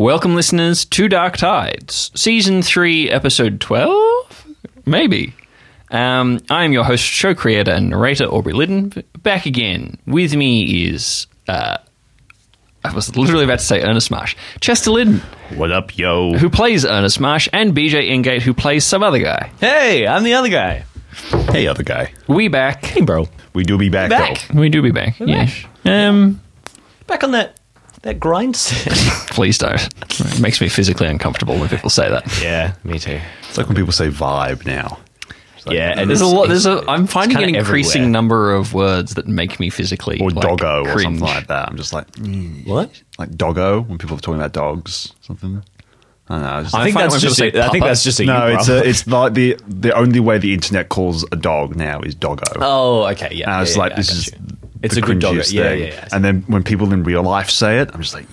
Welcome, listeners, to Dark Tides, Season 3, Episode 12? Maybe. Um, I am your host, show creator, and narrator, Aubrey Lidden. Back again. With me is, uh, I was literally about to say Ernest Marsh, Chester Lidden, What up, yo? who plays Ernest Marsh, and Bejae Ingate, who plays some other guy. Hey, I'm the other guy. Hey, other guy. We back. Hey, bro. We do be back, Back. though. We do be back. Yeah. Um, Back on that that grind set. please don't. It makes me physically uncomfortable when people say that. yeah, me too. It's like when people say vibe now. It's like, Yeah, and There's a lot. There's a. I'm finding an increasing everywhere. number of words that make me physically or like, doggo or cringe. something like that. I'm just like, mm, What? like doggo when people are talking about dogs, something. I don't know. it's just- I think that's just. say A, I think that's just a no, you it's problem. a, it's like the the only way the internet calls a dog now is doggo. Oh, okay, yeah. and I was yeah, like, yeah, this is you. It's a good doggo. Yeah, thing. yeah, yeah. And then when people in real life say it, I'm just like,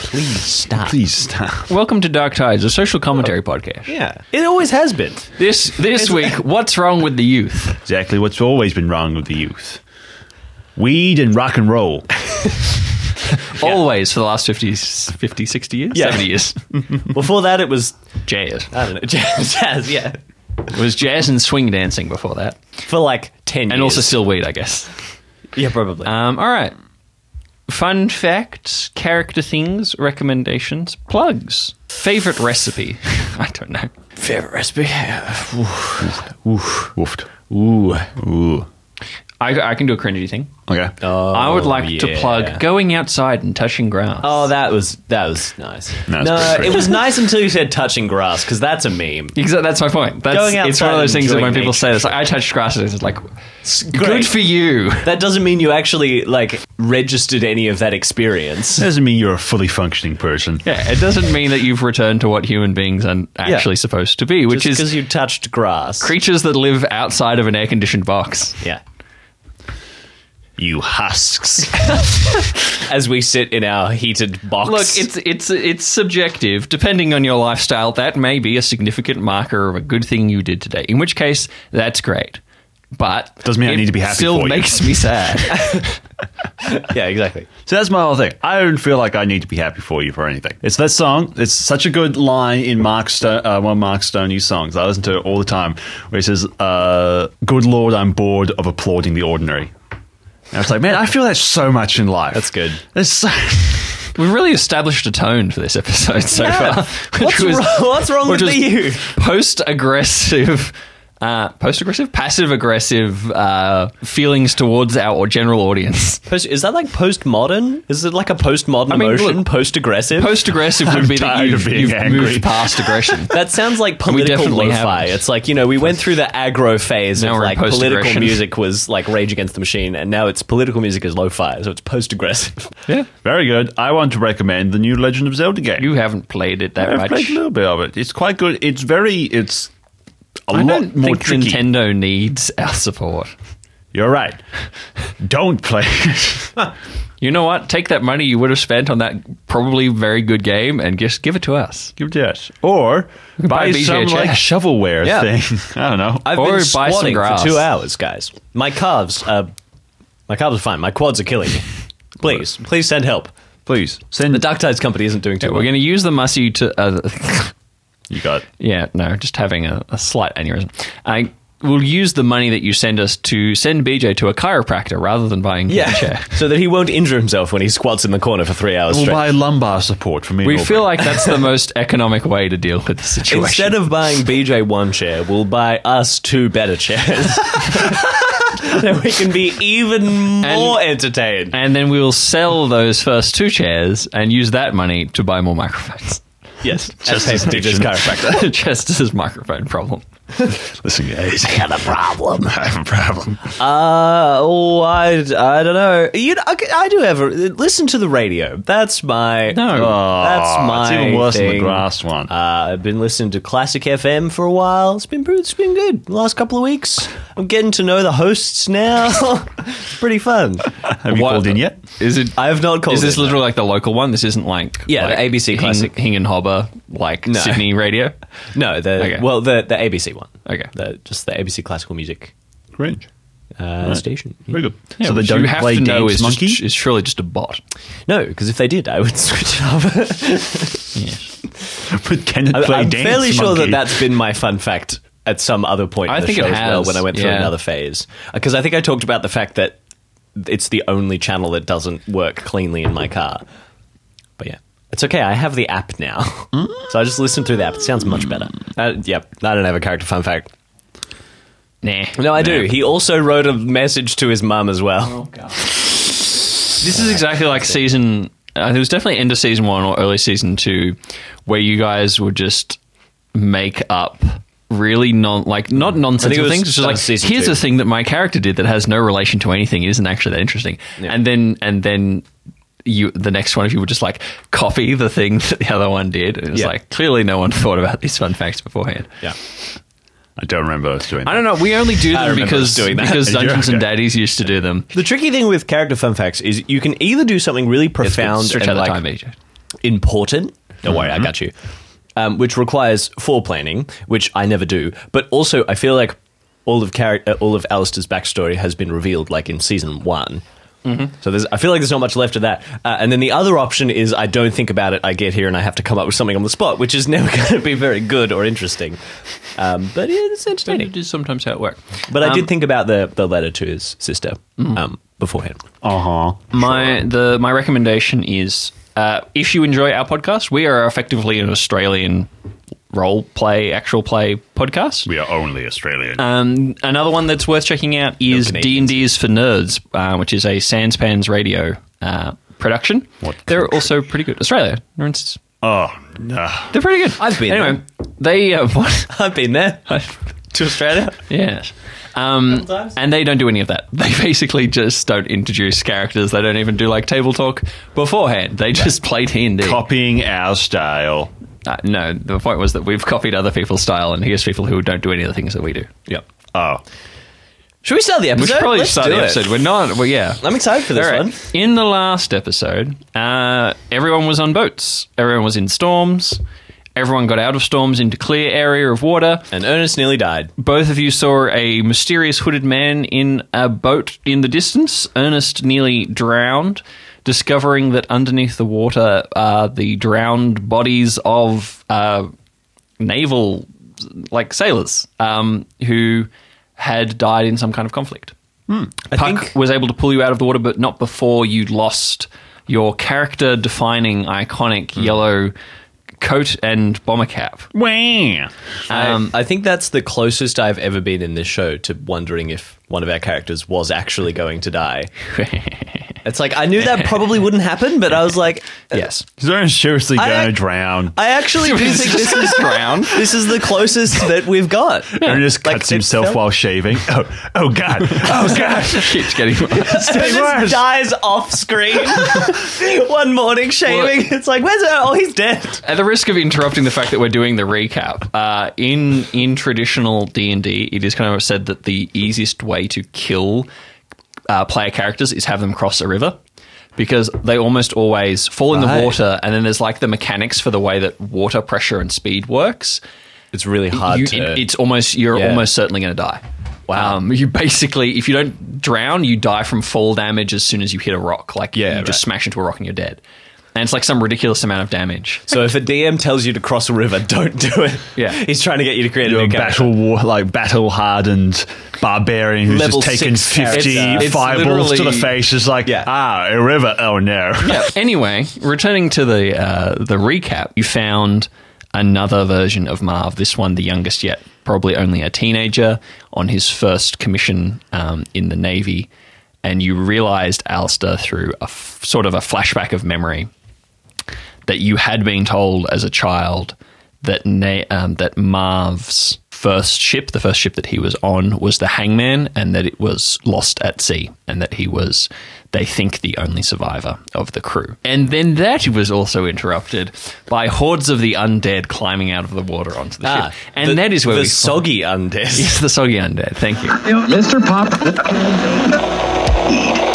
please stop. please stop. Welcome to Dark Tides, a social commentary podcast. Yeah, it always has been. This this week, what's wrong with the youth? Exactly what's always been wrong with the youth. Weed and rock and roll. Always for the last 50, 50 60 years, Yeah. seventy years. Before that, it was Jazz. I don't know jazz. jazz yeah, It was jazz and swing dancing before that, for like ten years. and also still weed, I guess. Yeah, probably. Um, all right. Fun facts, character things, recommendations, plugs, favorite recipe. I don't know. Favorite recipe? Oof. Woofed. Ooh, Ooh. I, I can do a cringy thing. Okay. I would oh, like to yeah. plug going outside and touching grass. Oh, that was that was nice. No, no, it was nice until you said touching grass because that's a meme. Exactly, that's my point. That's, Going it's one of those things that when people nature. say this, like, I touched grass, it's like, good for you. That doesn't mean you actually like registered any of that experience. doesn't mean you're a fully functioning person. Yeah, it doesn't mean that you've returned to what human beings are actually supposed to be, which Just because you touched grass. creatures that live outside of an air conditioned box. yeah. You husks. As we sit in our heated box. Look, it's it's it's subjective. Depending on your lifestyle, that may be a significant marker of a good thing you did today. In which case, that's great. But Doesn't mean I need to be happy Still for you. makes me sad. yeah, exactly. so that's my whole thing. I don't feel like I need to be happy for you for anything. It's that song. It's such a good line in Mark Stone, uh, one of Mark Stoney's songs. I listen to it all the time, where he says, uh, "Good Lord, I'm bored of applauding the ordinary." And was like, man, I feel that so much in life. That's good. It's so. We've really established a tone for this episode so Yeah. far, What's wrong- what's wrong with was the youth? Post aggressive. Uh, post aggressive, passive aggressive uh, feelings towards our general audience. Post, is that like postmodern? Is it like a postmodern I mean, emotion? Post aggressive? Post aggressive would be that tired you've, of being you've angry. moved past aggression. that sounds like political definitely lo-fi. haven't. It's like, you know, we went through the aggro phase Now of like political music was like Rage Against the Machine, and now it's political music is lo-fi, so it's post-aggressive. yeah, Very good. I want to recommend the new Legend of Zelda game. you haven't played it that I've much. played a little bit of it. It's quite good. It's very. It's a I lot don't more think tricky. Nintendo needs our support. You're right. Don't play it. You know what? Take that money you would have spent on that probably very good game and just give it to us. Give it to us. Or buy buy some chair. like shovelware Yeah. thing. I don't know. I've Or been buy some squatting grass. for two hours, guys. My calves, uh, my calves are fine. My quads are killing me. Please, please send help. Please send The Dark Tides company isn't doing too well We're going to use the mussy to. Uh, You got. yeah, no, just having a, a slight aneurysm. I will use the money that you send us to send Bejae to a chiropractor rather than buying him a Yeah, chair. so that he won't injure himself when he squats in the corner for three hours We'll straight. buy lumbar support for me. We and feel like that's the most economic way to deal with the situation. Instead of buying Bejae one chair, we'll buy us two better chairs. then we can be even more entertained. and then we will sell those first two chairs and use that money to buy more microphones. Yes, Just as as paid DJ's addiction. chiropractor. Chester's microphone problem. Listen, guys, I have a problem. I have a problem. Uh, oh, I, I don't know. You know, okay, I do have a listen to the radio. That's my No. That's Oh, my It's even worse than the grass one. Uh, I've been listening to Classic FM for a while. It's been it's been good. The last couple of weeks, I'm getting to know the hosts now. pretty fun. have you what- called in yet? Is it? I have not called. Is this in. literally like the local one? This isn't like Yeah, the like ABC Hing, classic. Hing and Hobber, like No. Sydney radio. no the Okay. well the the ABC one. Okay. the, just the ABC classical music Cringe. uh, station. Very good. Yeah, so they don't you have play to know games, is monkey. Just, is surely just a bot. No, because if they did, I would switch it off. Yes. With Kenneth I, Clay I'm Dance fairly sure that that's been my fun fact at some other point I in the think show it as well when I went through yeah. another phase. Because I think I talked about the fact that it's the only channel that doesn't work cleanly in my car. But yeah, it's okay. I have the app now. so I just listen through the app. It sounds much better. Uh, yep, I don't have a character fun fact. Nah. No, I do. He also wrote a message to his mum as well. Oh god. This is exactly like season. Uh, it was definitely end of season one or early season two, where you guys would just make up really non like not nonsensical was- things. It's that just like was season here's two. a thing that my character did that has no relation to anything. It isn't actually that interesting. Yeah. And then and then you the next one of you would just like copy the thing that the other one did. It was Yeah. like clearly no one thought about these fun facts beforehand. Yeah. I don't remember us doing that. I don't know. We only do them because doing that. because Yeah, Dungeons and. Daddies used to do them. The tricky thing with character fun facts is you can either do something really profound Stretch and like time, important. Don't worry, I got you. Um, which requires foreplanning, which I never do. But also, I feel like all of char- uh, all of Allister's backstory has been revealed, like in season one. So there's, I feel like there's not much left of that. Uh, and then the other option is I don't think about it. I get here and I have to come up with something on the spot, which is never going to be very good or interesting. Um, but yeah, it's But entertaining. it is sometimes how it works. But I Um, did think about the the letter to his sister um, beforehand. Uh huh. My the my recommendation is uh, if you enjoy our podcast, we are effectively an Australian role play, actual play podcast. We are only Australian. Um, another one that's worth checking out is D Canadians. and D is for Nerds, uh, which is a SansPants Radio uh, production. What They're also pretty good. Australia, for instance, oh, no. they're pretty good. I've been anyway. They uh, what? I've been there to Australia. Yes. Um, and they don't do any of that. They basically just don't introduce characters. They don't even do like table talk beforehand. They just play D and D. Copying our style. Uh, no, the point was that we've copied other people's style, and here's people who don't do any of the things that we do. Yep. Oh. Should we start the episode? We should probably Let's start do the it. episode. We're not. Well, yeah. I'm excited for this All right. one. In the last episode, uh, everyone was on boats. Everyone was in storms. Everyone got out of storms into clear area of water. And Ernest nearly died. Both of you saw a mysterious hooded man in a boat in the distance. Ernest nearly drowned, discovering that underneath the water are the drowned bodies of uh, naval, like sailors, um, who had died in some kind of conflict. I Puck think was able to pull you out of the water, but not before you'd lost your character defining iconic yellow coat and bomber cap. Wah. Um, I, I think that's the closest I've ever been in this show to wondering if one of our characters was actually going to die. It's like I knew that probably wouldn't happen, but I was like, yes. He's seriously going to drown. I actually do think this is drown. this is the closest that we've got. Ernest Like, cuts himself felt- while shaving. Oh, oh God. Oh, God. keeps getting worse. Ernest worse. dies off screen one morning shaving. it's like, where's her? Oh, he's dead. At the risk of interrupting the fact that we're doing the recap, uh, in in traditional D and D, it is kind of said that the easiest way to kill uh, player characters is have them cross a river. Because they almost always fall in Right. the water, and then there's like the mechanics for the way that water pressure and speed works. It's really hard You- to. it- it's almost you're Yeah. almost certainly going to die. Wow. Um, you basically, if you don't drown, you die from fall damage as soon as you hit a rock. Like Yeah, you just smash into a rock and you're dead. And it's like some ridiculous amount of damage. so if a DM tells you to cross a river, don't do it. Yeah. he's trying to get you to create a You're new a character. battle war, like battle hardened barbarian who's Level just taken six character. fifty It's fireballs to the face. Is like, Yeah. ah, a river. Oh no. yeah. Anyway, returning to the uh, the recap, you found another version of Marv. This one, the youngest yet, probably only a teenager on his first commission um, in the navy, and you realised Allister through a f- sort of a flashback of memory that you had been told as a child that Na- um, that Marv's first ship, the first ship that he was on, was the Hangman, and that it was lost at sea, and that he was, they think, the only survivor of the crew. And then that was also interrupted by hordes of the undead climbing out of the water onto the Ah, ship, and the- that is where the we soggy undead. Yes, the soggy undead. Thank you. Mr. Pop.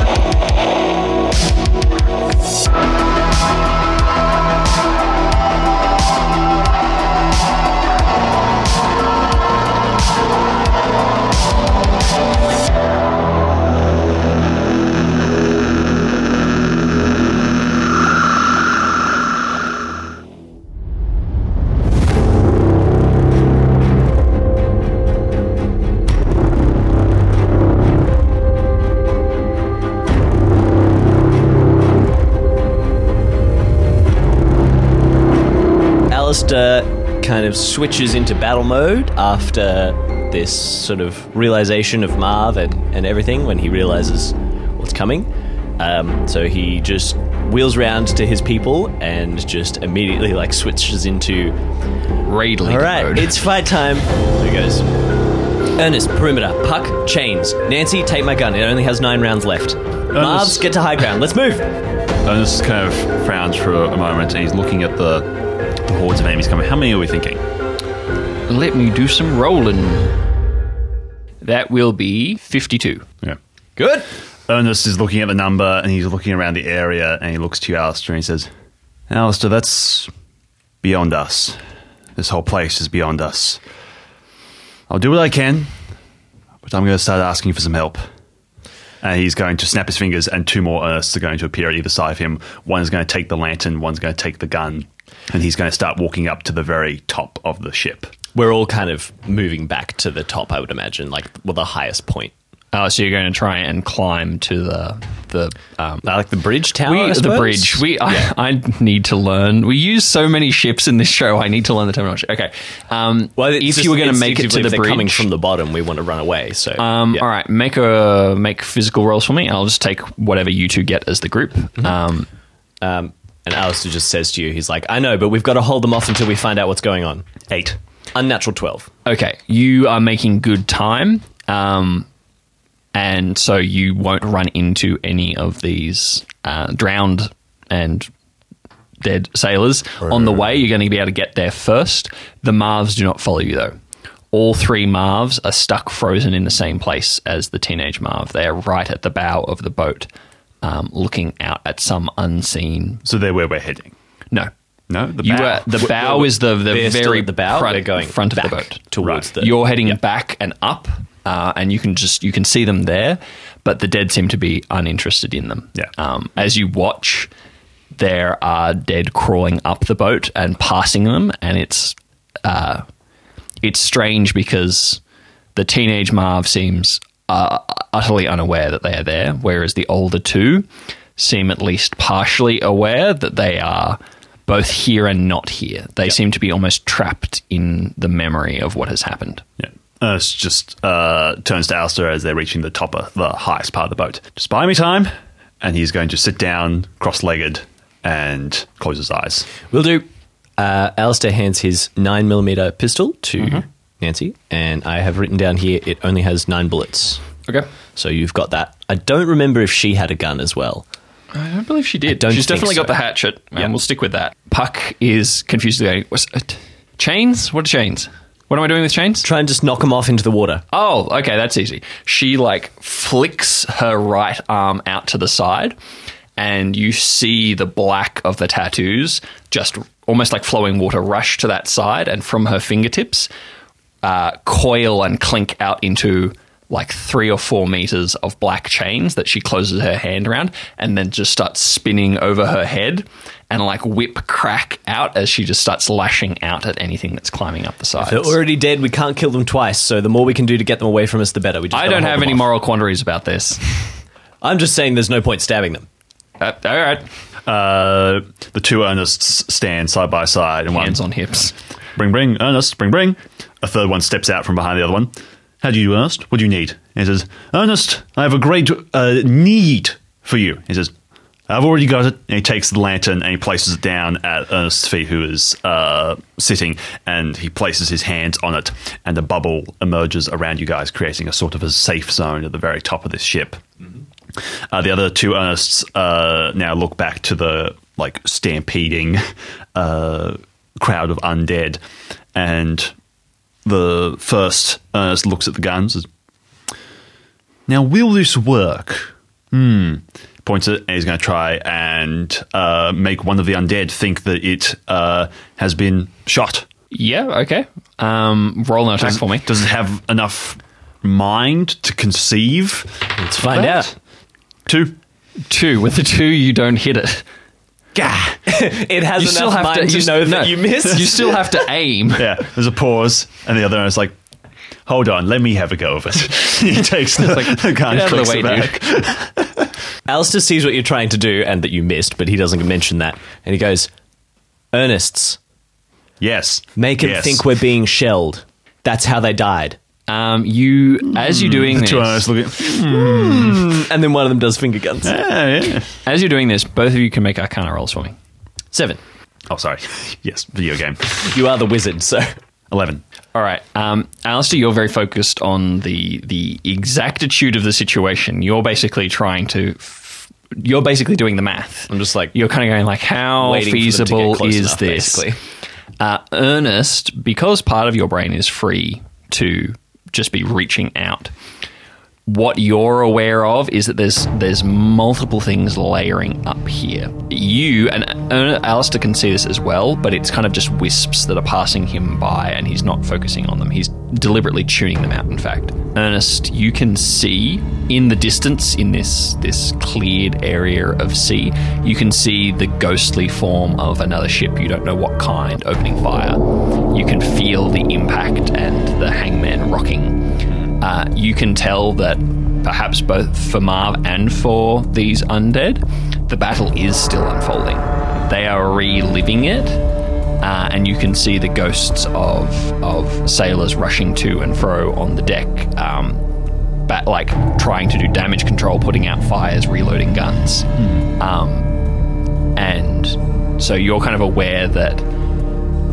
switches into battle mode after this sort of realization of Marv and, and everything when he realizes what's coming. Um, so he just wheels round to his people and just immediately like switches into Raid leader all right, mode. it's fight time. There he goes. Ernest, perimeter, puck, chains. Nancy, take my gun. It only has nine rounds left. Marvs, get to high ground. Let's move. Ernest kind of frowns for a moment and he's looking at the hordes of enemies coming. How many are we thinking? Let me do some rolling. That will be 52. Yeah. Good. Ernest is looking at the number and he's looking around the area and he looks to you, Allister, and he says, Allister, that's beyond us. This whole place is beyond us. I'll do what I can, but I'm going to start asking for some help. And he's going to snap his fingers, and two more Ernests are going to appear at either side of him. One is going to take the lantern, one's going to take the gun, and he's going to start walking up to the very top of the ship. We're all kind of moving back to the top, I would imagine, like well, the highest point. Uh, so you're going to try and climb to the the um, Uh, like the bridge tower. we, I the bridge. We I, I need to learn. We use so many ships in this show. I need to learn the terminology. Okay. Um, Well, if just you were going to make it to instinctively the bridge, coming from the bottom, we want to run away. So, um, yeah. all right, make a make physical rolls for me. I'll just take whatever you two get as the group. Mm-hmm. Um, Um, and Allister just says to you, he's like, I know, but we've got to hold them off until we find out what's going on. Eight. Unnatural 12. okay, you are making good time, um, and so you won't run into any of these uh, drowned and dead sailors on the way. You're going to be able to get there first. The Marvs do not follow you though. All three Marvs are stuck frozen in the same place as the teenage Marv. They are right at the bow of the boat, um, looking out at some unseen. So they're where we're heading. No, No, the you bow. are the bow is the the very the bow, front, they're going front of the boat towards the- You're heading yeah. back and up, uh, and you can just you can see them there, but the dead seem to be uninterested in them. Yeah. Um, as you watch, there are dead crawling up the boat and passing them, and it's uh, it's strange because the teenage Marv seems uh, utterly unaware that they are there, whereas the older two seem at least partially aware that they are both here and not here. They seem to be almost trapped in the memory of what has happened. Yeah. Ernest just uh, turns to Allister as they're reaching the top of the highest part of the boat. Just buy me time, and he's going to sit down cross legged and close his eyes. Will do. Uh, Allister hands his 9mm pistol to Mm-hmm. Nancy, and I have written down here it only has nine bullets. Okay. So you've got that. I don't remember if she had a gun as well. I don't believe she did. don't She's definitely got the hatchet, and Yeah. we'll stick with that. Puck is confused going, What's, uh, chains? What are chains? What am I doing with chains? Try and just knock him off into the water. Oh, okay, that's easy. She like flicks her right arm out to the side, and you see the black of the tattoos just almost like flowing water rush to that side, and from her fingertips, uh, coil and clink out into like three or four meters of black chains that she closes her hand around and then just starts spinning over her head and like whip crack out as she just starts lashing out at anything that's climbing up the sides. They're already dead. We can't kill them twice. So the more we can do to get them away from us, the better. We just I don't have any off. moral quandaries about this. I'm just saying there's no point stabbing them. Uh, all right. Uh, the two Ernests stand side by side, and one Hands on hips. bring, bring, Ernest, bring, bring. A third one steps out from behind the other one. How do you do, Ernest? What do you need? He says, Ernest, I have a great uh, need for you. He says, I've already got it. And he takes the lantern and he places it down at Ernest's feet, who is uh, sitting, and he places his hands on it, and a bubble emerges around you guys, creating a sort of a safe zone at the very top of this ship. Uh, the other two Ernests uh, now look back to the like stampeding uh, crowd of undead, and the first Ernest looks at the guns. and says, Now, will this work? Hmm. Points it, and he's going to try and uh, make one of the undead think that it uh, has been shot. Yeah, okay. Um, roll an attack Does, for me. does it have enough mind to conceive? Let's find that? out. Two. Two. With the two, you don't hit it. Gah. It has You enough still have mind to, to, know that no, you missed. You still have to aim. Yeah, there's a pause, and the other one is like, "Hold on, let me have a go of it." he takes the, the gun, Get out of the way, it back. Allister sees what you're trying to do and that you missed, but he doesn't mention that. And he goes, Ernests, Yes. Make him yes. think we're being shelled. That's how they died. Um, you, as you're doing Two this, Ernest look at. And then one of them does finger guns. Yeah, yeah. as you're doing this, both of you can make Arcana rolls for me. Seven. Oh, sorry. Yes, video game. You are the wizard, so. 11. All right, um, Allister, you're very focused on the the exactitude of the situation. You're basically trying to. F- you're basically doing the math. I'm just like You're kind of going like, how waiting for them to get feasible close is enough, this? basically. Uh, Ernest, because part of your brain is free to just be reaching out. What you're aware of is that there's there's multiple things layering up here. You and Allister can see this as well, but it's kind of just wisps that are passing him by, and he's not focusing on them. He's deliberately tuning them out. In fact, Ernest, you can see in the distance in this this cleared area of sea, you can see the ghostly form of another ship. You don't know what kind opening fire. You can feel the impact and the hangman rocking. Uh, you can tell that perhaps both for Marv and for these undead, the battle is still unfolding. They are reliving it, uh, and you can see the ghosts of of sailors rushing to and fro on the deck, um, bat, like trying to do damage control, putting out fires, reloading guns, um, and so you're kind of aware that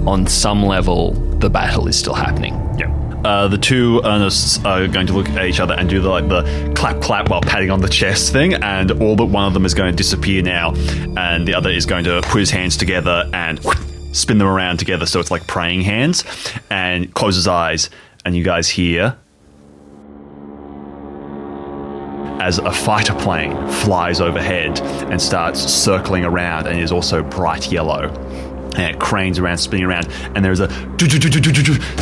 on some level the battle is still happening. Yeah. Uh, the two Ernests are going to look at each other and do the, like the clap clap while patting on the chest thing, and all but one of them is going to disappear now, and the other is going to put his hands together and spin them around together so it's like praying hands, and close his eyes, and you guys hear as a fighter plane flies overhead and starts circling around and is also bright yellow. And it cranes around, spinning around, and there's a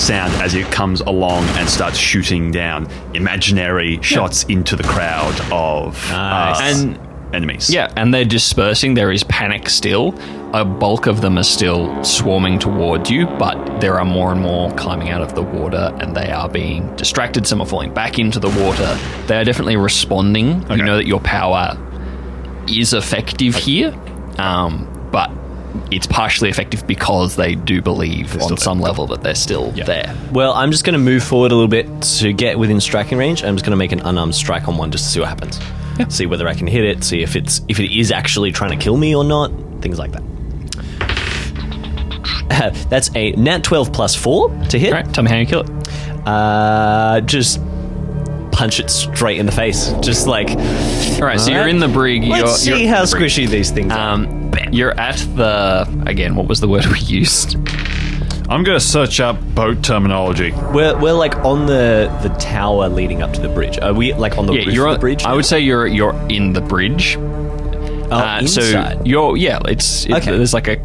sound as it comes along and starts shooting down imaginary shots into the crowd of Nice. uh, And- enemies. Yeah, and they're dispersing. There is panic still. A bulk of them are still swarming towards you, but there are more and more climbing out of the water and they are being distracted. Some are falling back into the water. They are definitely responding. Okay. You know that your power is effective here, um, but it's partially effective because they do believe on still some level that they're still there. Well, I'm just going to move forward a little bit to get within striking range. I'm just going to make an unarmed strike on one just to see what happens. See whether I can hit it. See if it's if it is actually trying to kill me or not. Things like that. That's a nat 12 plus four to hit. All right, tell me how you kill it. Uh, just punch it straight in the face. Just like All right, so you're in the brig. let's you're, see you're how squishy these things are. Um, you're at the again. What was the word we used? I'm going to search up boat terminology. We're, we're like on the the tower leading up to the bridge. Are we like on the Yeah, roof you're of on the bridge? I would say you're you're in the bridge. oh, Uh, inside. So you're yeah, it's it, Okay. there's like a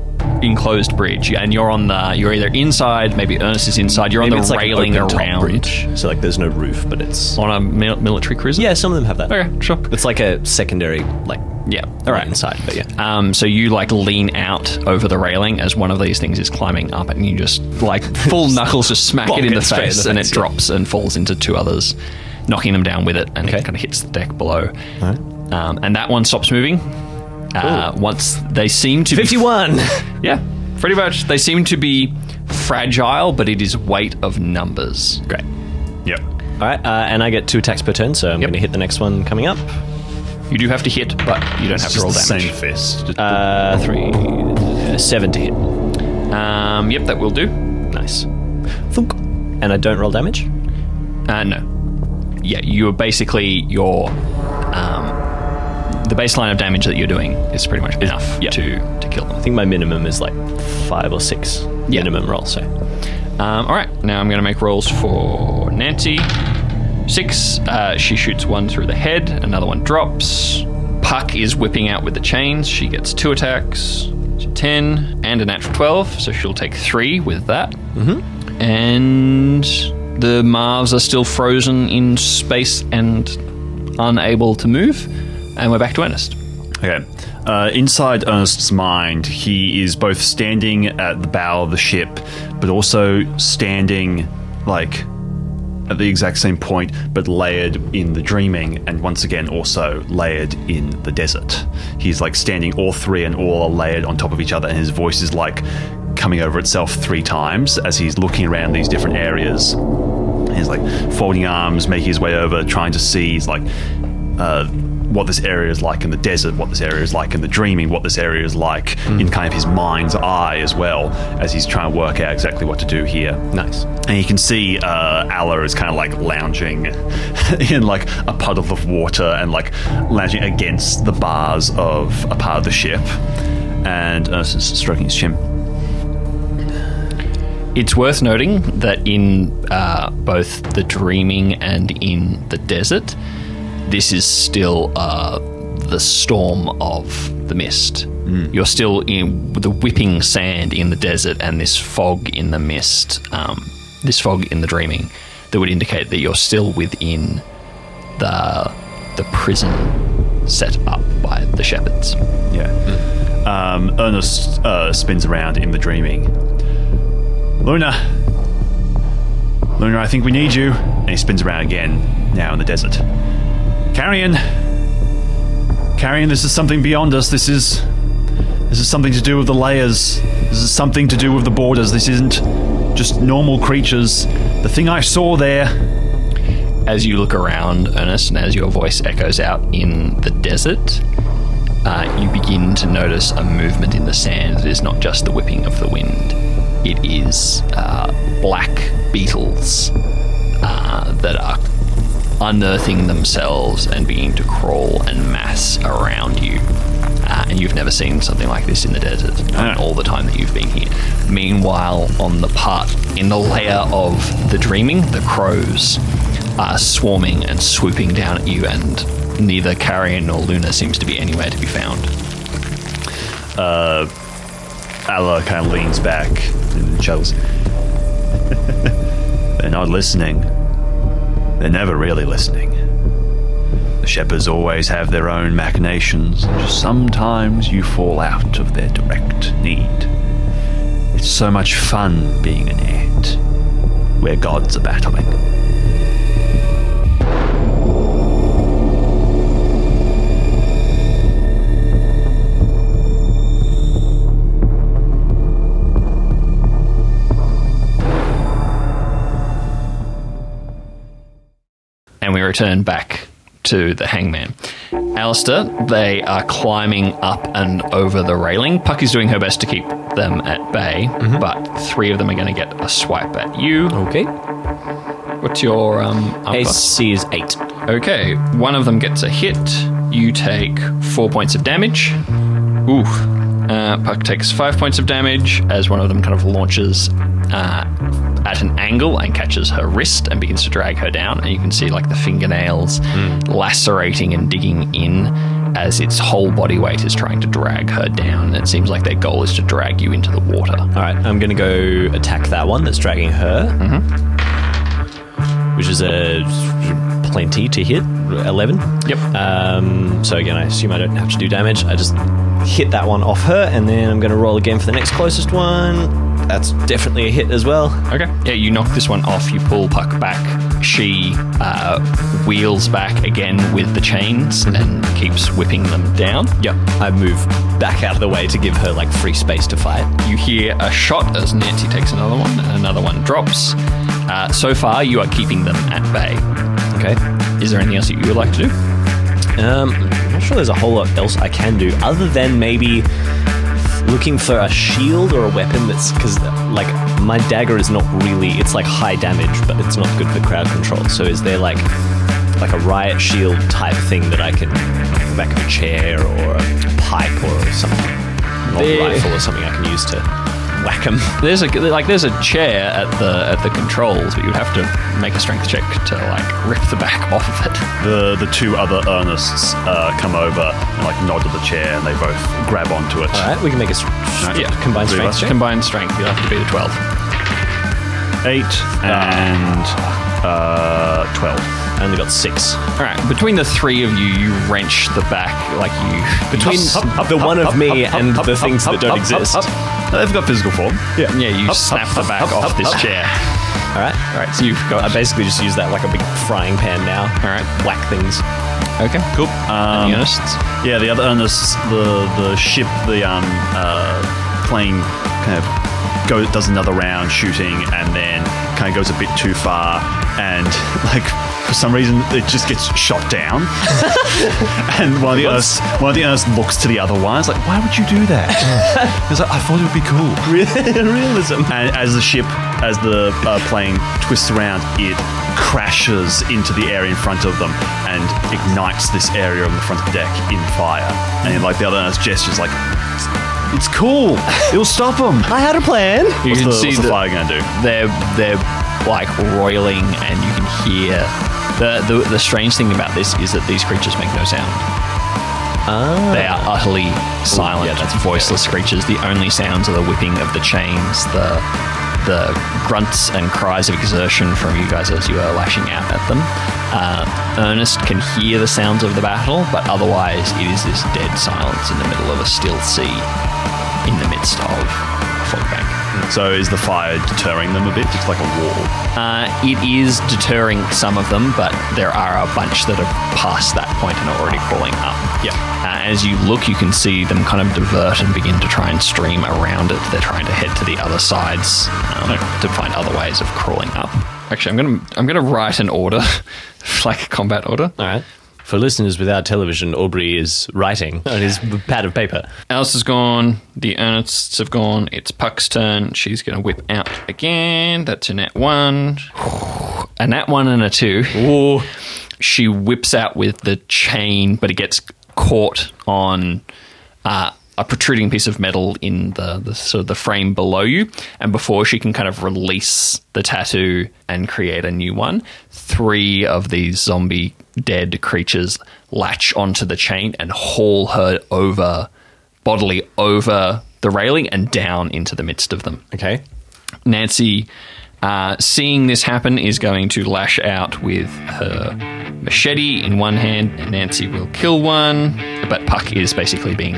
enclosed bridge, and you're on the you're either inside, maybe Ernest is inside. You're Maybe on it's the like railing around bridge. So like there's no roof, but it's on a mil- military cruiser. yeah. Some of them have that. Okay, sure. It's like a secondary like Yeah. All right. inside, but yeah. Um, so you like lean out over the railing as one of these things is climbing up, and you just like full knuckles just smack bonk it in it the straight in face, the and face, it yeah. drops and falls into two others, knocking them down with it, and Okay. it kind of hits the deck below. Um, and that one stops moving. Uh, once they seem to be Fifty-one. Yeah, pretty much. They seem to be fragile, but it is weight of numbers. Great. Yep. All right, uh, and I get two attacks per turn, so I'm going to hit the next one coming up. You do have to hit, but you don't have to roll Just damage. Same fist. Just- Uh, three, uh, seven to hit. Um, yep, that will do. Nice. Thunk. And I don't roll damage. Uh, no. Yeah, you're basically your um, the baseline of damage that you're doing is pretty much enough yeah. to to kill them. I think my minimum is like five or six Yeah. minimum roll. So Um, all right, now I'm going to make rolls for Nancy. Six. Uh, she shoots one through the head. Another one drops. Puck is whipping out with the chains. She gets two attacks. So Ten and a natural twelve, so she'll take three with that. Mm-hmm. And the Marvs are still frozen in space and unable to move. And we're back to Ernest. Okay. Uh, inside Ernest's mind, he is both standing at the bow of the ship, but also standing like at the exact same point, but layered in the dreaming, and once again also layered in the desert. He's like standing all three and all are layered on top of each other, and his voice is like coming over itself three times as he's looking around these different areas. He's like folding arms, making his way over, trying to see he's like uh, what this area is like in the desert, what this area is like in the dreaming, what this area is like in kind of his mind's eye as well, as he's trying to work out exactly what to do here. Nice. And you can see uh, Allah is kind of like lounging in like a puddle of water and like lounging against the bars of a part of the ship. And is stroking his chin. It's worth noting that in uh, both the dreaming and in the desert, this is still uh, the storm of the mist. You're still in the whipping sand in the desert and this fog in the mist, um, this fog in the dreaming, that would indicate that you're still within the the prison set up by the shepherds. Yeah. Um, Ernest uh, spins around in the dreaming. Luna. Luna, I think we need you. And he spins around again, now in the desert. Carrion. Carrion, this is something beyond us. This is. This is something to do with the layers. This is something to do with the borders. This isn't just normal creatures. The thing I saw there. as you look around, Ernest, and as your voice echoes out in the desert, uh, you begin to notice a movement in the sand. It is not just the whipping of the wind, it is uh, black beetles uh, that are unearthing themselves and beginning to crawl and mass around you. Uh, and you've never seen something like this in the desert in all the time that you've been here. Meanwhile, on the part, in the layer of the dreaming, the crows are swarming and swooping down at you, and neither Carrion nor Luna seems to be anywhere to be found. Allah kind of leans back and chuckles. They're not listening. They're never really listening. The shepherds always have their own machinations. Sometimes you fall out of their direct need. It's so much fun being an ant where gods are battling. Return back to the hangman. Allister, they are climbing up and over the railing. Puck is doing her best to keep them at bay, but three of them are going to get a swipe at you. Okay. What's your um? AC is eight. Okay, one of them gets a hit. You take four points of damage. Ooh. Uh, Puck takes five points of damage as one of them kind of launches uh, at an angle and catches her wrist and begins to drag her down. And you can see like the fingernails lacerating and digging in as its whole body weight is trying to drag her down. It seems like their goal is to drag you into the water. All right, I'm going to go attack that one that's dragging her, which is a plenty to hit. Eleven. Yep. Um, so again, I assume I don't have to do damage. I just hit that one off her, and then I'm going to roll again for the next closest one. That's definitely a hit as well. Okay. Yeah, you knock this one off. You pull Puck back. She uh, wheels back again with the chains and keeps whipping them down. Yep. I move back out of the way to give her like free space to fight. You hear a shot as Nancy takes another one, and another one drops. Uh, so far, you are keeping them at bay. Okay. Is there anything else that you would like to do? Um, I'm not sure there's a whole lot else I can do other than maybe looking for a shield or a weapon that's because like my dagger is not really it's like high damage but it's not good for crowd control. So is there like like a riot shield type thing that i can back of a chair or a pipe or something or a rifle or something i can use to whack them There's a like there's a chair at the at the controls, but you'd have to make a strength check to like rip the back off of it. The the two other Ernests uh, come over and like nod to the chair, and they both grab onto it. all right we can make a s- Yeah. combined Three of strength us. check Combined strength, you'll have to beat a twelve. Eight and uh, twelve. i only got six All right, between the three of you, you wrench the back like you between the one of me and the things that don't exist They've got physical form. Yeah. Yeah, you snap the back off this chair. all right All right, so you've got I basically just use that like a big frying pan now. All right. Whack things. okay, Cool. Um, Any Yeah, the other Ernests, the the ship, the um uh, plane kind of go does another round shooting, and then kind of goes a bit too far, and like for some reason it just gets shot down. and one of the others, one of the others looks to the other one. It's like, why would you do that? He's like, I thought it would be cool. Realism. And as the ship, as the uh, plane twists around, it crashes into the area in front of them and ignites this area on the front of the deck in fire. And like the other nurse gestures, like, it's cool. It'll stop them. I had a plan. You What's can the, see what's the that fire going to do? they're they're like roiling, and you can hear the, the the strange thing about this is that these creatures make no sound. They are utterly silent, yeah, that's voiceless creatures. The only sounds are the whipping of the chains, the the grunts and cries of exertion from you guys as you are lashing out at them. Uh, Ernest can hear the sounds of the battle, but otherwise it is this dead silence in the middle of a still sea, in the midst of Fogbank. So is the fire deterring them a bit? It's like a wall. Uh, it is deterring some of them, but there are a bunch that are past that point and are already crawling up. Yeah. Uh, as you look, you can see them kind of divert and begin to try and stream around it. They're trying to head to the other sides um, to find other ways of crawling up. Actually, I'm gonna I'm gonna write an order, like a combat order. All right. For listeners without television, Aubrey is writing on his pad of paper. Alice has gone. The Ernests have gone. It's Puck's turn. She's going to whip out again. That's a nat one. A nat one and a two. Ooh. She whips out with the chain, but it gets caught on uh, a protruding piece of metal in the, the sort of the frame below you. And before she can kind of release the tattoo and create a new one, three of these zombie dead creatures latch onto the chain and haul her over bodily over the railing and down into the midst of them. Okay. Nancy, uh, seeing this happen, is going to lash out with her machete in one hand. and Nancy will kill one, but Puck is basically being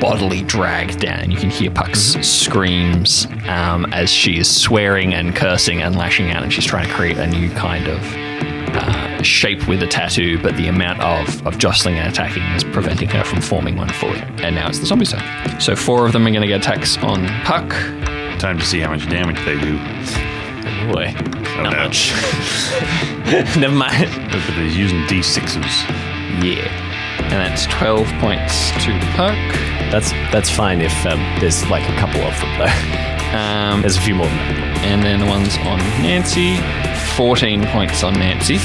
bodily dragged down. You can hear Puck's screams um, as she is swearing and cursing and lashing out, and she's trying to create a new kind of uh, shape with a tattoo, but the amount of, of jostling and attacking is preventing her from forming one fully. And now it's the zombie turn. So four of them are going to get attacks on Puck. Time to see how much damage they do. Boy. Oh, Not no. much. Never mind. But he's using D6s. Yeah. And that's 12 points to Puck. That's that's fine if um, there's like a couple of them though. Um, There's a few more than that. and then the ones on Nancy. 14 points on Nancy.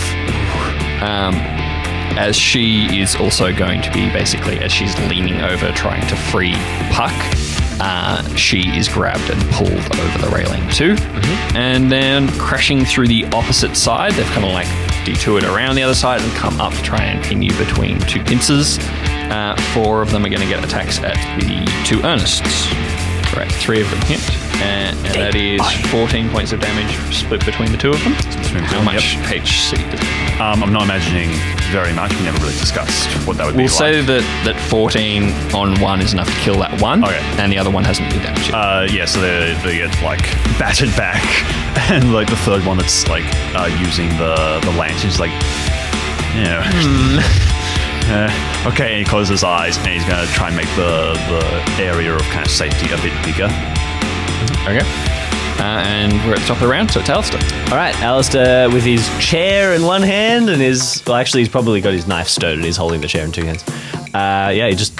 Um, as she is also going to be basically, as she's leaning over trying to free Puck, uh, she is grabbed and pulled over the railing too. And then crashing through the opposite side, they've kind of like detoured around the other side and come up to try and pin you between two pincers. Uh, four of them are going to get attacks at the two Ernests. Right, three of them hit, and, and that is 14 points of damage split between the two of them. between How of them, much HC? Um, I'm not imagining very much. We never really discussed what that would be like. We'll say like. that, that 14 on one is enough to kill that one, Okay. and the other one hasn't been damaged yet. Uh, yeah, so they, they get like battered back, and like the third one that's like uh, using the the lantern is like, yeah. Uh, okay, and he closes his eyes, and he's gonna try and make the the area of kind of safety a bit bigger. Okay. Uh, and we're at the top of the round, so it's Allister. All right, Allister with his chair in one hand and his well, actually he's probably got his knife stowed and he's holding the chair in two hands. Uh, yeah, he just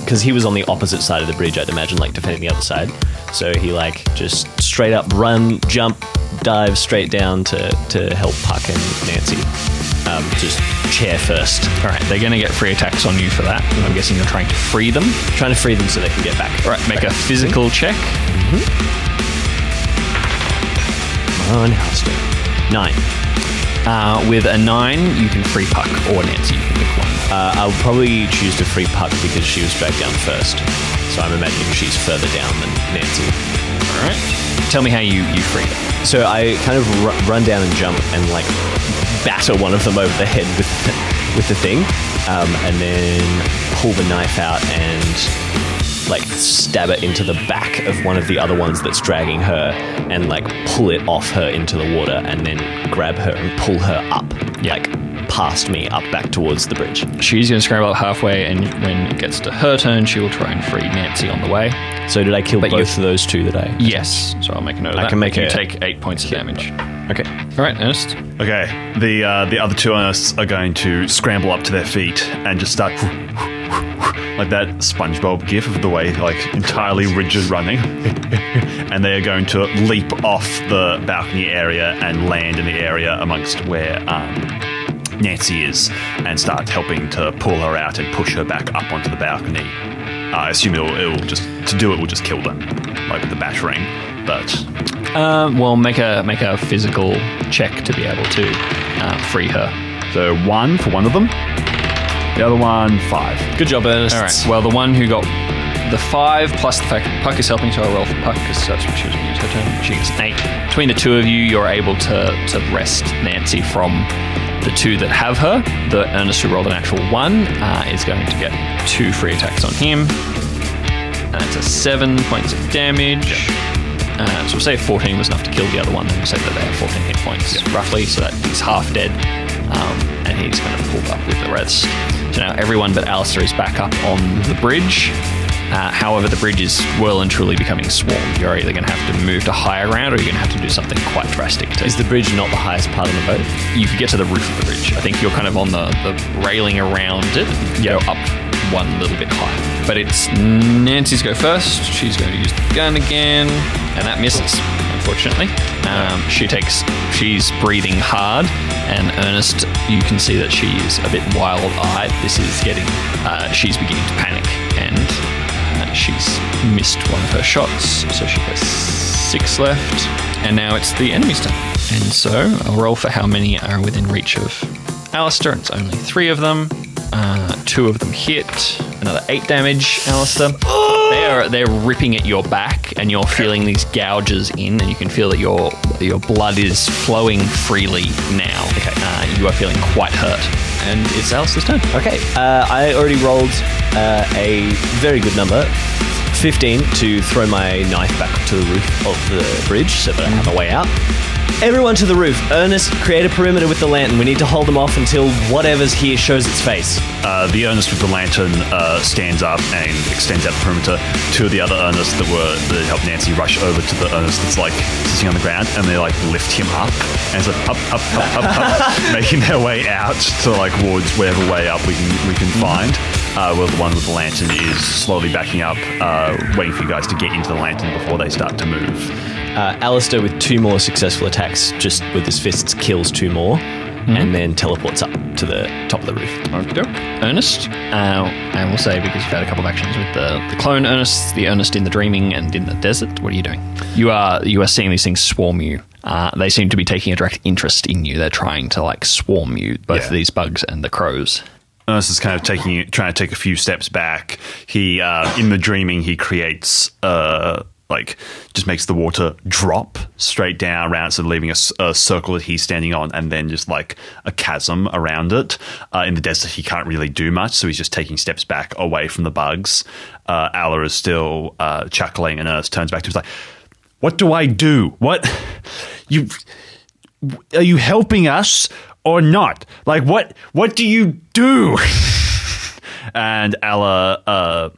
because he was on the opposite side of the bridge, I'd imagine, like defending the other side. So he like just straight up run, jump, dive straight down to to help Puck and Nancy. Um, just chair first, All right, they're going to get free attacks on you for that. I'm guessing you're trying to free them. trying to free them so they can get back. All right, make a physical check. on Allister. Nine. Uh, with a nine, you can free Puck or Nancy. You can pick one. Uh, I'll probably choose to free Puck because she was dragged down first. So I'm imagining she's further down than Nancy. All right. Tell me how you, you free them. So I kind of ru- run down and jump and like batter one of them over the head with with the thing, um, and then pull the knife out and like stab it into the back of one of the other ones that's dragging her, and like pull it off her into the water, and then grab her and pull her up, like past me up back towards the bridge. She's going to scramble up halfway, and when it gets to her turn, she will try and free Nancy on the way. So did I kill But both of those two that I? Yes, so I'll make a note of I that. can make you a- take eight points of damage. Okay. All right, Ernest. Okay, the uh, the other two Ernests are going to scramble up to their feet and just start like that SpongeBob gif of the way like entirely rigid running, and they are going to leap off the balcony area and land in the area amongst where um, Nancy is, and start helping to pull her out and push her back up onto the balcony. I assume it'll, it'll just to do it will just kill them, like with the battering, but Um, well, make a make a physical check to be able to uh, free her. So one for one of them. The other one, five. Good job, Ernest. All right. Well, the one who got the five plus the fact Puck is helping, so I'll roll for Puck because that's what she was going to use her turn. She gets eight. Between the two of you, you're able to to wrest Nancy from the two that have her. The Ernest who rolled an actual one uh, is going to get two free attacks on him, and that's a seven points of damage. Uh, so we'll say 14 was enough to kill the other one, we'll say that they have 14 hit points roughly, so that he's half dead, um, and he's kind of pulled up with the rest. So now everyone but Allister is back up on the bridge. Uh, however, the bridge is well and truly becoming swarmed. You're either going to have to move to higher ground, or you're going to have to do something quite drastic to. Is the bridge not the highest part of the boat? you could get to the roof of the bridge. I think you're kind of on the, the railing around it. You go up one little bit higher. But it's Nancy's go first. She's going to use the gun again, and that misses, unfortunately. Um, she takes, she's breathing hard, and Ernest, you can see that she is a bit wild-eyed. This is getting, uh, she's beginning to panic, she's missed one of her shots, so she has six left. And now it's the enemy's turn. And so I'll roll for how many are within reach of Allister. It's only three of them. Uh, two of them hit. Another eight damage, Allister. They are they're ripping at your back, and you're feeling these gouges in, and you can feel that your your blood is flowing freely now. Okay, uh, you are feeling quite hurt, and it's Allister's turn. Okay. Uh, I already rolled uh, a very good number. 15 to throw my knife back to the roof of the bridge so that I have a way out. Everyone to the roof. Ernest, create a perimeter with the lantern. We need to hold them off until whatever's here shows its face. Uh, the Ernest with the lantern uh, stands up and extends out the perimeter. Two of the other Ernests that were that helped Nancy rush over to the Ernest that's like sitting on the ground, and they like lift him up, and so up, up, up, up, up, making their way out to like towards whatever way up we can we can find. Uh, well, the one with the lantern is slowly backing up, uh, waiting for you guys to get into the lantern before they start to move. Uh, Allister, with two more successful attacks, just with his fists, kills two more and then teleports up to the top of the roof. Okey-doke. Ernest, uh, and we'll say because you've had a couple of actions with the, the clone Ernest, the Ernest in the dreaming and in the desert. What are you doing? You are you are seeing these things swarm you. Uh, they seem to be taking a direct interest in you. They're trying to like swarm you, both Yeah. these bugs and the crows. Ernest is kind of taking, trying to take a few steps back. He, uh, in the dreaming, he creates, uh, like, just makes the water drop straight down around, so leaving a circle that he's standing on, and then just like a chasm around it. Uh, in the desert, he can't really do much, so he's just taking steps back away from the bugs. Uh, Ala is still uh, chuckling, and Ernest turns back to him. Like, "What do I do? What you?" are you helping us or not? Like what what do you do? and Ella uh,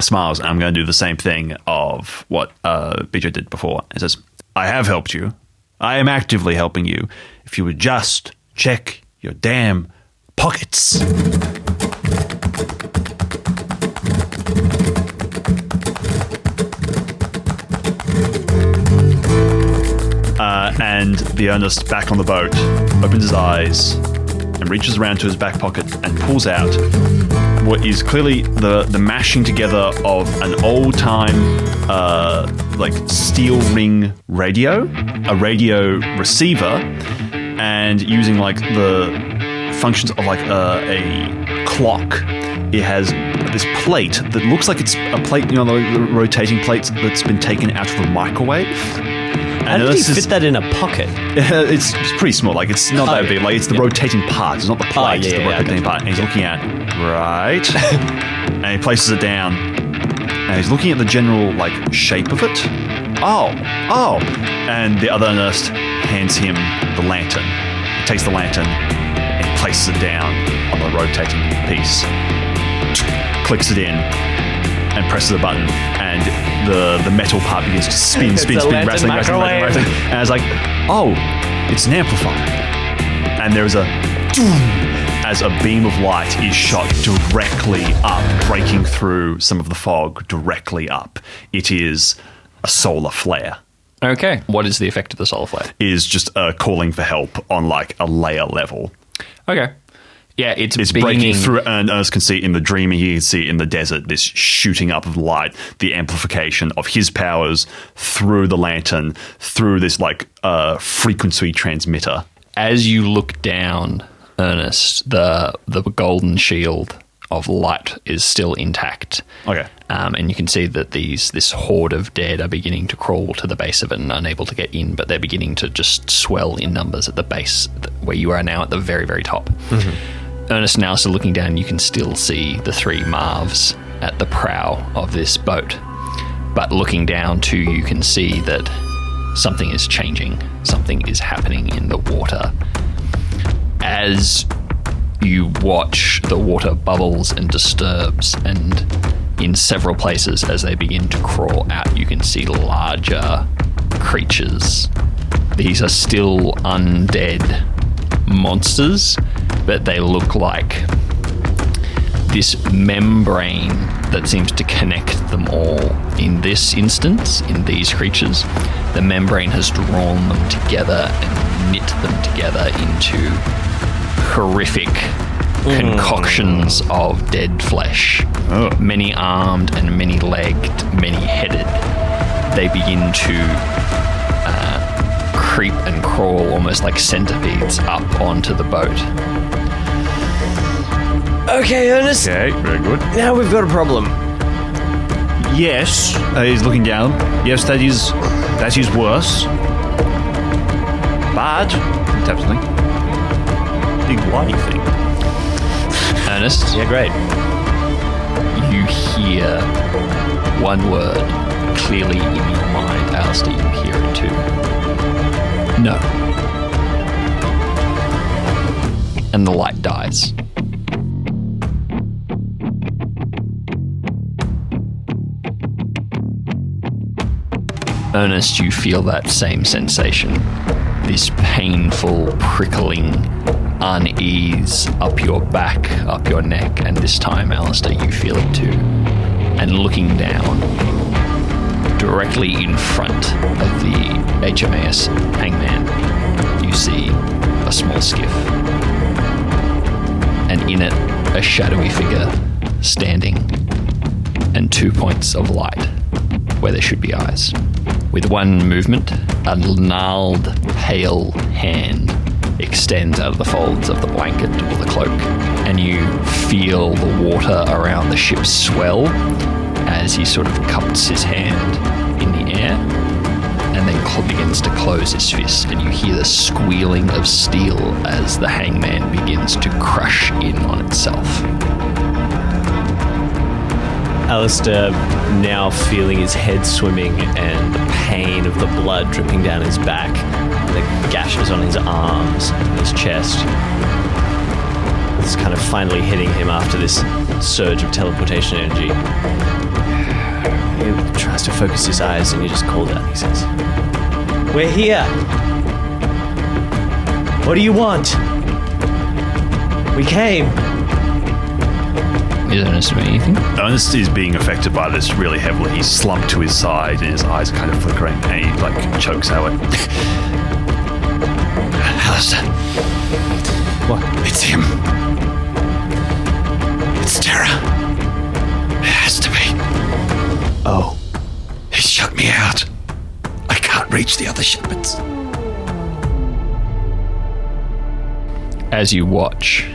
smiles, I'm going to do the same thing of what uh, Bejae did before. It says, "I have helped you. I am actively helping you. If you would just check your damn pockets." Uh, and the Ernest back on the boat opens his eyes and reaches around to his back pocket and pulls out what is clearly the the mashing together of an old time uh, like steel ring radio, a radio receiver, and using like the functions of like a, a clock. It has this plate that looks like it's a plate, you know, the rotating plates that's been taken out of a microwave. How did he fit that in a pocket? it's, it's pretty small. Like it's not that oh. big. Like it's the rotating part. It's not the plate. Oh, it's yeah, the yeah, rotating part. And he's looking at right, and he places it down, and he's looking at the general like shape of it. Oh, oh! And the other nurse hands him the lantern. He takes the lantern and places it down on the rotating piece, clicks it in, and presses a button, and the the metal part begins to spin, It's spin, spin, lantern rattling, rattling, rattling, rattling. And I was like, oh, it's an amplifier. And there is a doom as a beam of light is shot directly up, breaking through some of the fog directly up. It is a solar flare. Okay. What is the effect of the solar flare? Is just uh, calling for help on like a layer level. Okay. Yeah, it's, It's breaking through, and Ernest can see it in the dream. He can see it in the desert this shooting up of light, the amplification of his powers through the lantern, through this like uh, frequency transmitter. as you look down, Ernest. The the golden shield of light is still intact. Okay. Um, and you can see that these this horde of dead are beginning to crawl to the base of it and unable to get in, but they're beginning to just swell in numbers at the base where you are now at the very very top. Ernest and Allister looking down, you can still see the three Marvs at the prow of this boat. But looking down too, you can see that something is changing. Something is happening in the water. As you watch, the water bubbles and disturbs, and in several places, as they begin to crawl out, you can see larger creatures. These are still undead monsters, but they look like this membrane that seems to connect them all. In this instance, in these creatures, the membrane has drawn them together and knit them together into horrific hmm. concoctions of dead flesh. Oh. Many armed and many legged, many headed. They begin to creep and crawl almost like centipedes up onto the boat. Okay, Ernest. Okay, very good. Now we've got a problem. Yes, uh, he's looking down. Yes, that is that is worse. But taps something. Big whitey thing. Ernest, Yeah, great. you hear one word clearly in your mind. Allister, you hear it too. No. And the light dies. Ernest, you feel that same sensation. This painful, prickling unease up your back, up your neck, and this time, Allister, you feel it too. And looking down, directly in front of the HMAS Hangman, you see a small skiff. And in it, a shadowy figure standing, and two points of light where there should be eyes. With one movement, a gnarled, pale hand extends out of the folds of the blanket or the cloak, and you feel the water around the ship swell as he sort of cups his hand in the air and then begins to close his fist, and you hear the squealing of steel as the hangman begins to crush in on itself. Allister, now feeling his head swimming and the pain of the blood dripping down his back, the gashes on his arms and his chest. It's kind of finally hitting him after this surge of teleportation energy. He tries to focus his eyes and he just calls out. He says, We're here. What do you want? We came. Is Ernest doing anything? Ernest is being affected by this really heavily. He's slumped to his side and his eyes are kind of flickering and he like chokes out it. Allister. What? It's him. It's Terra. It has to be. Oh. Me out. I can't reach the other shepherds. As you watch,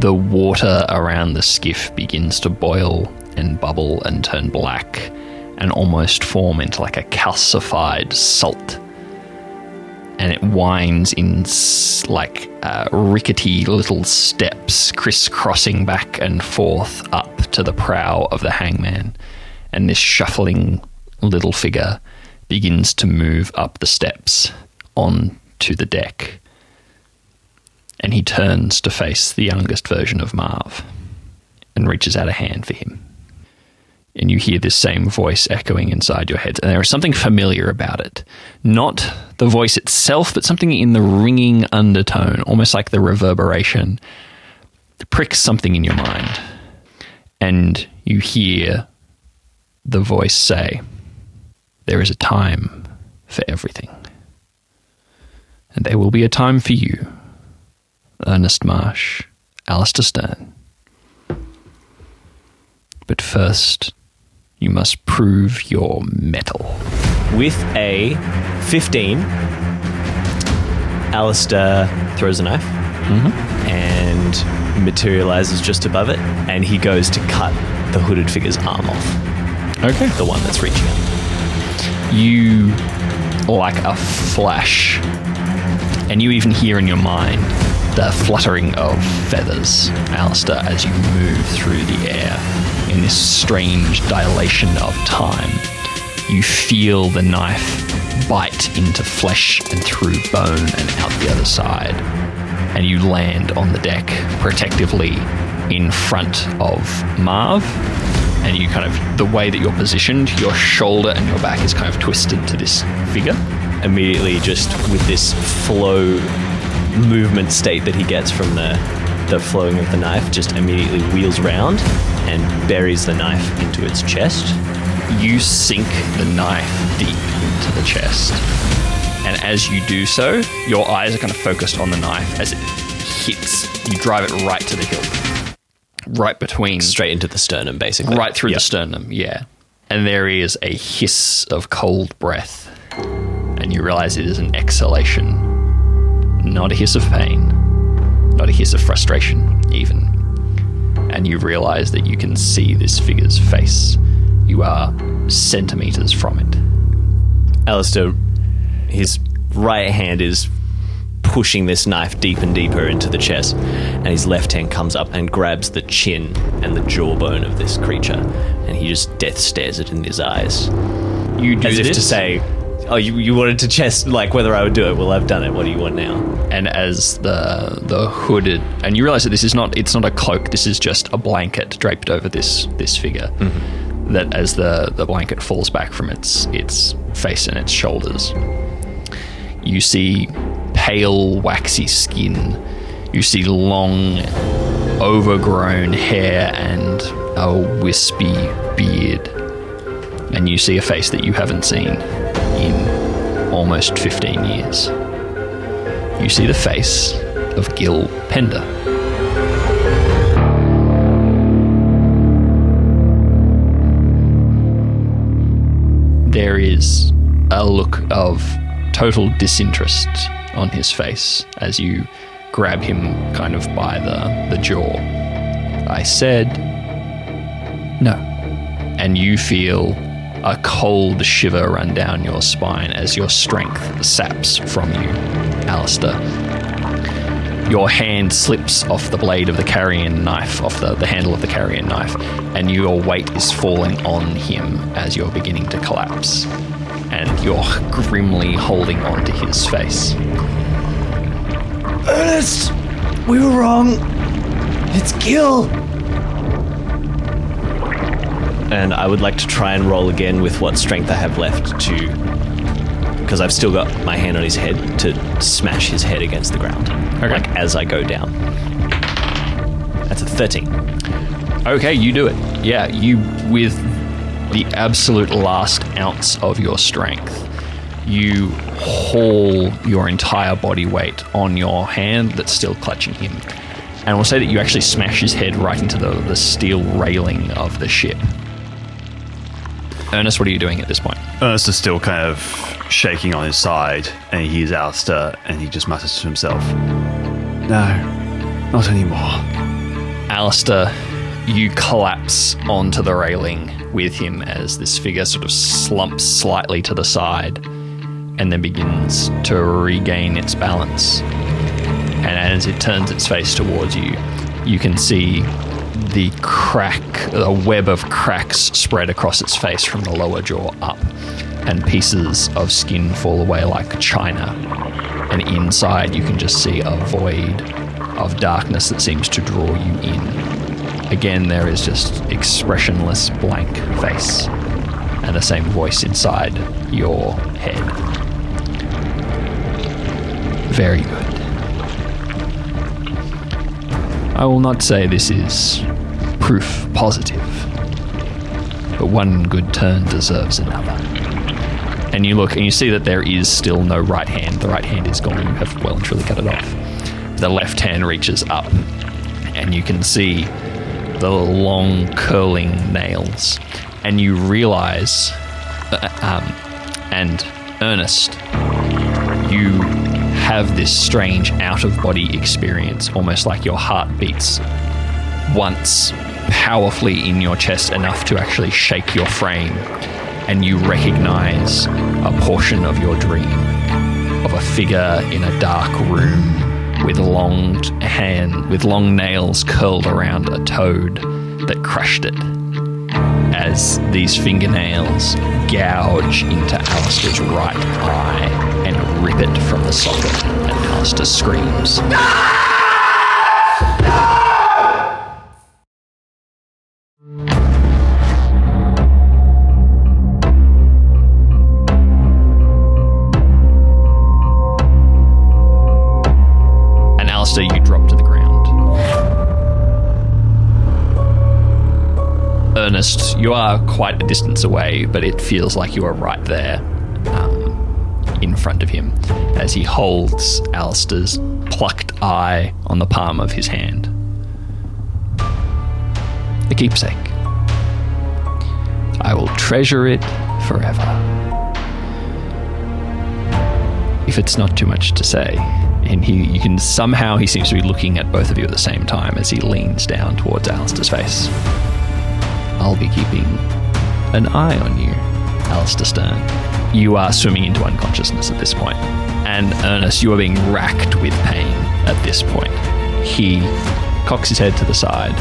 the water around the skiff begins to boil and bubble and turn black and almost form into like a calcified salt. And it winds in like uh, rickety little steps, crisscrossing back and forth up to the prow of the hangman. And this shuffling little figure begins to move up the steps on to the deck And he turns to face the youngest version of Marv and reaches out a hand for him. And you hear this same voice echoing inside your head. And there is something familiar about it. Not the voice itself, but something in the ringing undertone, almost like the reverberation, pricks something in your mind. And you hear the voice say, There is a time for everything. And there will be a time for you, Ernest Marsh, Allister Stern. But first, you must prove your mettle. With a 15, Allister throws a knife mm-hmm. and materializes just above it, and he goes to cut the hooded figure's arm off, Okay. the one that's reaching out. You, like a flash, and you even hear in your mind the fluttering of feathers, Allister, as you move through the air in this strange dilation of time. You feel the knife bite into flesh and through bone and out the other side. And you land on the deck protectively in front of Marv. And you kind of, the way that you're positioned, your shoulder and your back is kind of twisted to this figure. Immediately, just with this flow movement state that he gets from the, the flowing of the knife, just immediately wheels round and buries the knife into its chest. You sink the knife deep into the chest. And as you do so, your eyes are kind of focused on the knife as it hits. You drive it right to the hilt. Right between Straight into the sternum, basically. right through Yep. the sternum, yeah. And there is a hiss of cold breath, and you realize it is an exhalation. Not a hiss of pain, not a hiss of frustration, even. And you realize that you can see this figure's face. You are centimeters from it. Allister, his right hand is pushing this knife deep and deeper into the chest, and his left hand comes up and grabs the chin and the jawbone of this creature, and he just death stares it in his eyes, You do as this, if to say, "Oh, you, you wanted to chest like whether I would do it? Well, I've done it. What do you want now?" and as the the hooded, and you realize that this is not it's not a cloak. This is just a blanket draped over this this figure. Mm-hmm. That as the the blanket falls back from its its face and its shoulders, you see pale waxy skin. You see long, overgrown hair and a wispy beard, and you see a face that you haven't seen in almost fifteen years you see the face of Gil Pender. There is a look of total disinterest on his face as you grab him kind of by the, the jaw. I said, no. And you feel a cold shiver run down your spine as your strength saps from you, Allister. Your hand slips off the blade of the carrion knife, off the, the handle of the carrion knife, and your weight is falling on him as you're beginning to collapse. And you're grimly holding onto his face. Ernest, we were wrong. It's Gil. And I would like to try and roll again with what strength I have left to. Because I've still got my hand on his head to smash his head against the ground. Okay. Like as I go down. That's a 13. Okay, you do it. Yeah, you, with the absolute last ounce of your strength, you haul your entire body weight on your hand that's still clutching him. And we'll say that you actually smash his head right into the, the steel railing of the ship. Ernest, what are you doing at this point? Ernest is still kind of shaking on his side, and he hears Allister, and he just mutters to himself, No, not anymore. Allister, you collapse onto the railing with him as this figure sort of slumps slightly to the side and then begins to regain its balance. And as it turns its face towards you, you can see the crack, a web of cracks spread across its face from the lower jaw up, and pieces of skin fall away like china. And inside, you can just see a void of darkness that seems to draw you in. Again, there is just expressionless blank face and the same voice inside your head. Very good. I will not say this is proof positive, but one good turn deserves another. And you look and you see that there is still no right hand. The right hand is gone. You have well and truly cut it off. The left hand reaches up, and you can see the long curling nails. And you realize, uh, um, and Ernest, have this strange out of body experience, almost like your heart beats once powerfully in your chest enough to actually shake your frame, and you recognize a portion of your dream of a figure in a dark room with long hand with long nails curled around a toad that crushed it as these fingernails gouge into Allister's right eye rip it from the socket, and Allister screams. You drop to the ground. Ernest, you are quite a distance away, but it feels like you are right there in front of him as he holds Allister's plucked eye on the palm of his hand. A keepsake. I will treasure it forever. If it's not too much to say. And he, you can somehow, he seems to be looking at both of you at the same time as he leans down towards Allister's face. I'll be keeping an eye on you, Allister Stern. You are swimming into unconsciousness at this point, and Ernest, you are being racked with pain at this point. He cocks his head to the side,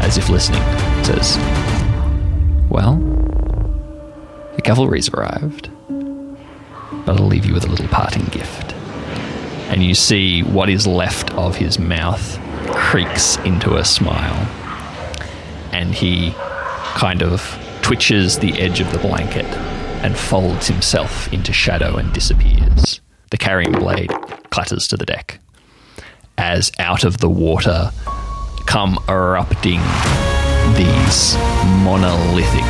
as if listening, says, Well, the cavalry's arrived, but I'll leave you with a little parting gift. And you see what is left of his mouth creaks into a smile and he kind of twitches the edge of the blanket and folds himself into shadow and disappears. The carrion blade clatters to the deck. As out of the water come erupting these monolithic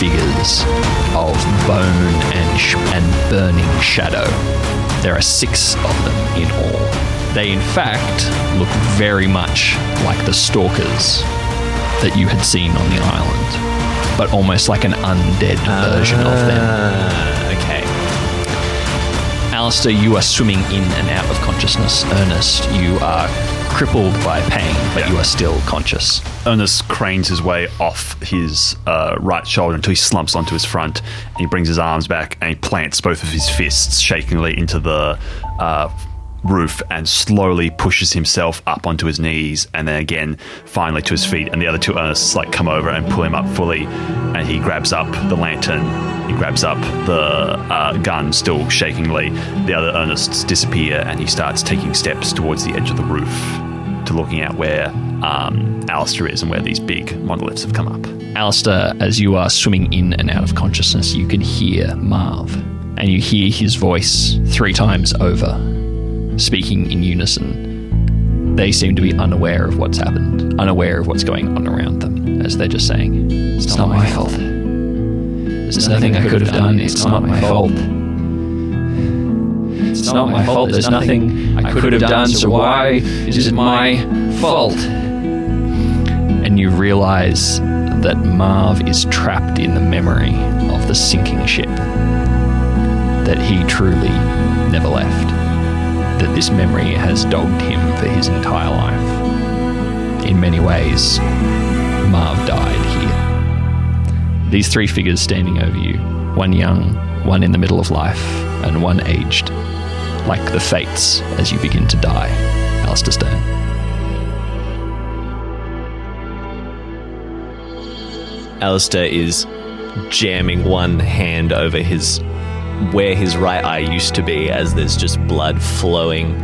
figures of bone and, sh- and burning shadow. There are six of them in all. They, in fact, look very much like the stalkers that you had seen on the island, but almost like an undead version of them. Ah, okay. Allister, you are swimming in and out of consciousness. Ernest, you are crippled by pain, but you are still conscious. Ernest cranes his way off his uh, right shoulder until he slumps onto his front. And he brings his arms back and he plants both of his fists shakingly into the uh, roof and slowly pushes himself up onto his knees and then again finally to his feet. And the other two Ernests like come over and pull him up fully. And he grabs up the lantern. He grabs up the uh, gun, still shakingly. The other Ernests disappear and he starts taking steps towards the edge of the roof to looking at where um, Allister is and where these big monoliths have come up. Allister, as you are swimming in and out of consciousness, you can hear Marv. And you hear his voice three times over, speaking in unison. They seem to be unaware of what's happened, unaware of what's going on around them, as they're just saying, It's not my fault. There's nothing I could have done. It's not my fault. It's not my fault. There's nothing I could have done. So why is it my fault? And you realize that Marv is trapped in the memory of the sinking ship. That he truly never left. That this memory has dogged him for his entire life. In many ways, Marv died here. These three figures standing over you one young, one in the middle of life, and one aged, like the fates as you begin to die, Allister Stone. Allister is jamming one hand over his where his right eye used to be as there's just blood flowing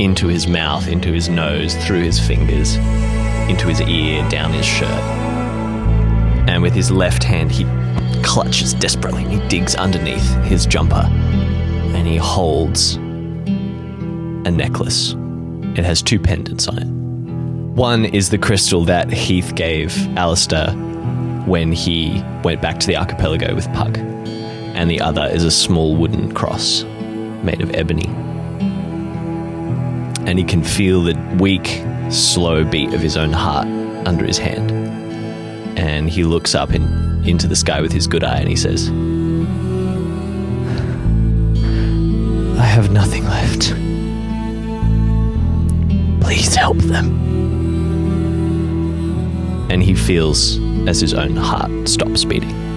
into his mouth, into his nose, through his fingers, into his ear, down his shirt. And with his left hand, he clutches desperately and he digs underneath his jumper and he holds a necklace. It has two pendants on it. One is the crystal that Heath gave Allister when he went back to the archipelago with Pug, and the other is a small wooden cross made of ebony. And he can feel the weak, slow beat of his own heart under his hand. And he looks up in, into the sky with his good eye and he says, I have nothing left. Please help them. And he feels as his own heart stops beating.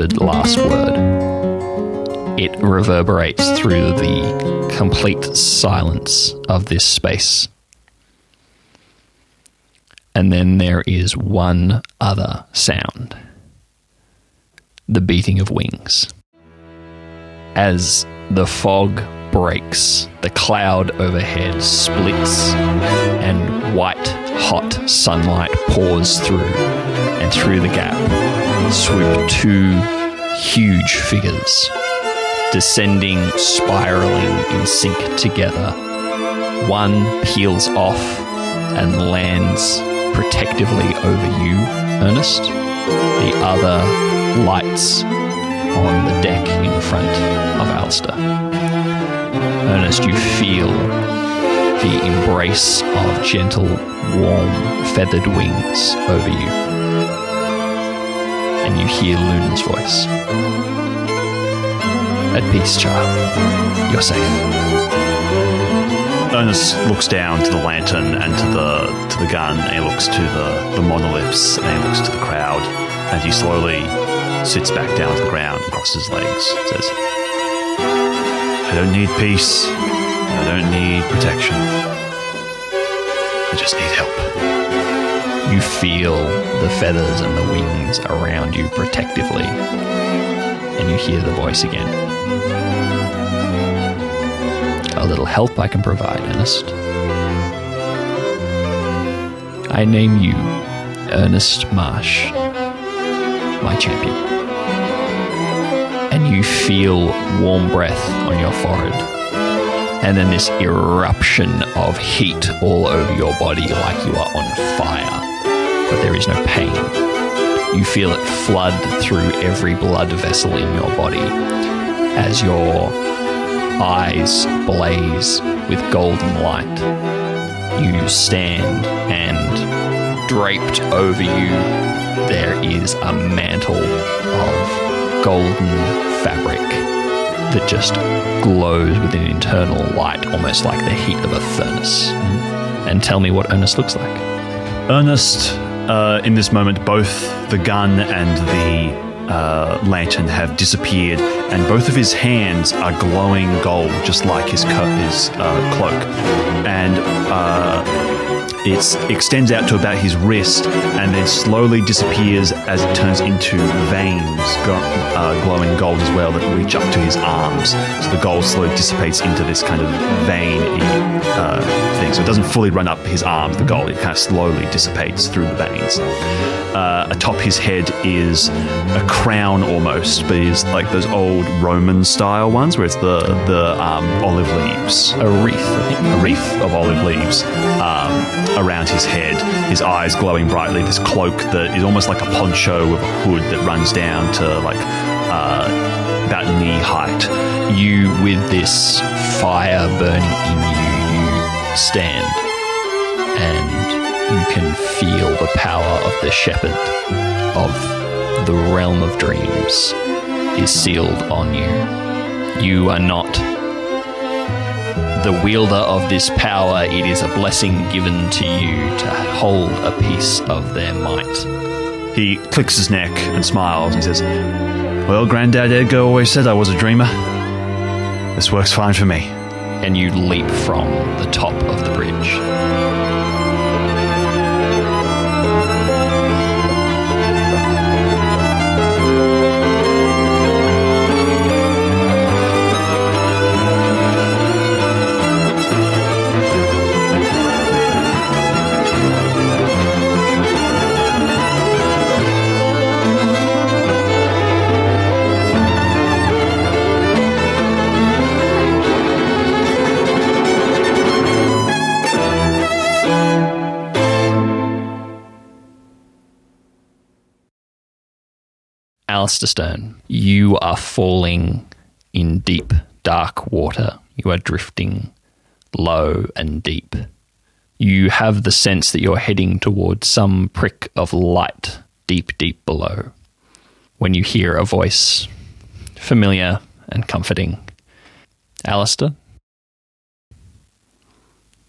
Whispered last word. It reverberates through the complete silence of this space. And then there is one other sound the beating of wings. As the fog breaks, the cloud overhead splits, and white, hot sunlight pours through, and through the gap swoop two huge figures, descending spiraling in sync together. One peels off and lands protectively over you, Ernest. The other lights on the deck in front of Allister. Ernest, you feel the embrace of gentle, warm, feathered wings over you. Hear Luna's voice. At peace, child. You're safe. Ernest looks down to the lantern and to the to the gun, and he looks to the, the monoliths, and he looks to the crowd, and he slowly sits back down to the ground and crosses his legs. Says, "I don't need peace. I don't need protection. I just need help." You feel the feathers and the wings around you protectively, and you hear the voice again. A little help I can provide, Ernest. I name you Ernest Marsh, my champion. And you feel warm breath on your forehead, and then this eruption of heat all over your body like you are on fire but there is no pain. You feel it flood through every blood vessel in your body as your eyes blaze with golden light. You stand and draped over you there is a mantle of golden fabric that just glows with an internal light, almost like the heat of a furnace. And tell me what Ernest looks like. Ernest, uh, in this moment, both the gun and the uh, lantern have disappeared, and both of his hands are glowing gold, just like his, his uh, cloak. And uh, it extends out to about his wrist and then slowly disappears as it turns into veins go, uh, glowing gold as well that reach up to his arms. So the gold slowly dissipates into this kind of vein uh, thing. So it doesn't fully run up his arms, the gold, it kind of slowly dissipates through the veins. Uh, atop his head is a crown almost, but it's like those old Roman style ones where it's the, the um, olive leaves A wreath, I think. a wreath of olive leaves um, around his head, his eyes glowing brightly, this cloak that is almost like a poncho with a hood that runs down to like uh, about knee height. You, with this fire burning in you, you stand and you can feel the power of the shepherd of the realm of dreams is sealed on you. You are not the wielder of this power. It is a blessing given to you to hold a piece of their might. He clicks his neck and smiles and says, Well, Granddad Edgar always said I was a dreamer. This works fine for me. And you leap from the top of the bridge. Allister Stone, you are falling in deep, dark water. You are drifting low and deep. You have the sense that you're heading towards some prick of light deep, deep below. When you hear a voice, familiar and comforting Allister,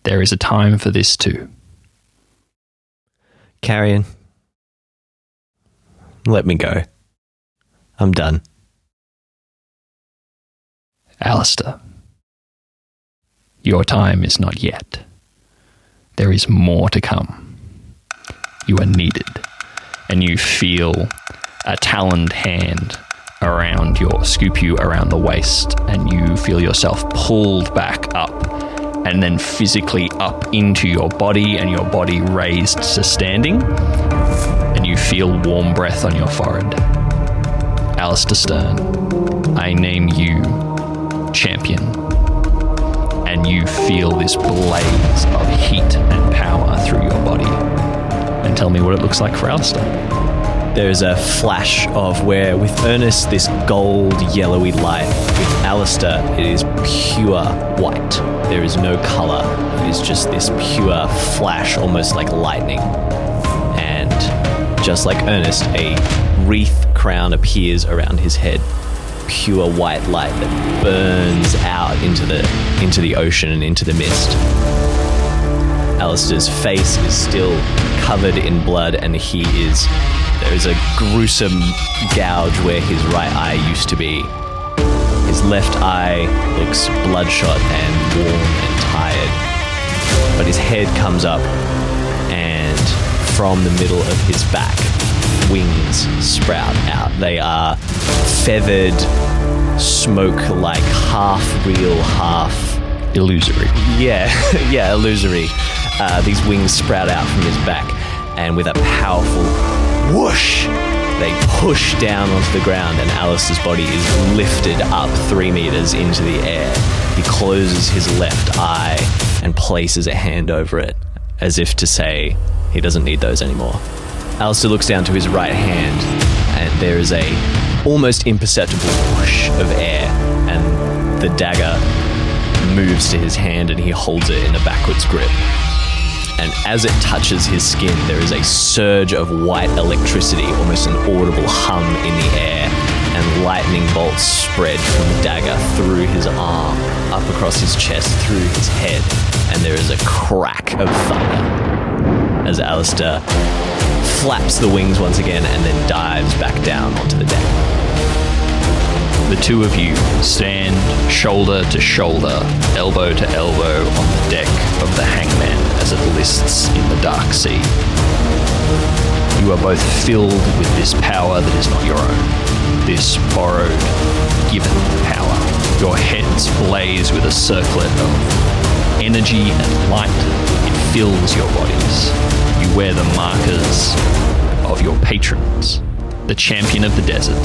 there is a time for this too. Carrion. Let me go. I'm done. Allister, your time is not yet. There is more to come. You are needed, and you feel a taloned hand around your scoop you around the waist, and you feel yourself pulled back up and then physically up into your body, and your body raised to standing, and you feel warm breath on your forehead. Allister Stern, I name you champion. And you feel this blaze of heat and power through your body. And tell me what it looks like for Allister. There's a flash of where, with Ernest, this gold yellowy light. With Allister, it is pure white. There is no color. It is just this pure flash, almost like lightning. And just like Ernest, a wreath crown appears around his head. Pure white light that burns out into the into the ocean and into the mist. Allister's face is still covered in blood, and he is. There is a gruesome gouge where his right eye used to be. His left eye looks bloodshot and warm and tired. But his head comes up, and from the middle of his back, wings sprout out. They are feathered, smoke like half real, half Illusory. yeah, yeah, illusory. Uh, these wings sprout out from his back, and with a powerful whoosh, they push down onto the ground, and Alice's body is lifted up three meters into the air. He closes his left eye and places a hand over it, as if to say he doesn't need those anymore. Allister looks down to his right hand, and there is a almost imperceptible whoosh of air, and the dagger moves to his hand and he holds it in a backwards grip. And as it touches his skin, there is a surge of white electricity, almost an audible hum in the air, and lightning bolts spread from the dagger through his arm, up across his chest, through his head, and there is a crack of thunder as Allister flaps the wings once again and then dives back down onto the deck. The two of you stand shoulder to shoulder, elbow to elbow on the deck of the Hangman as it lists in the dark sea. You are both filled with this power that is not your own, this borrowed, given power. Your heads blaze with a circlet of energy and light. Fills your bodies. You wear the markers of your patrons, the champion of the desert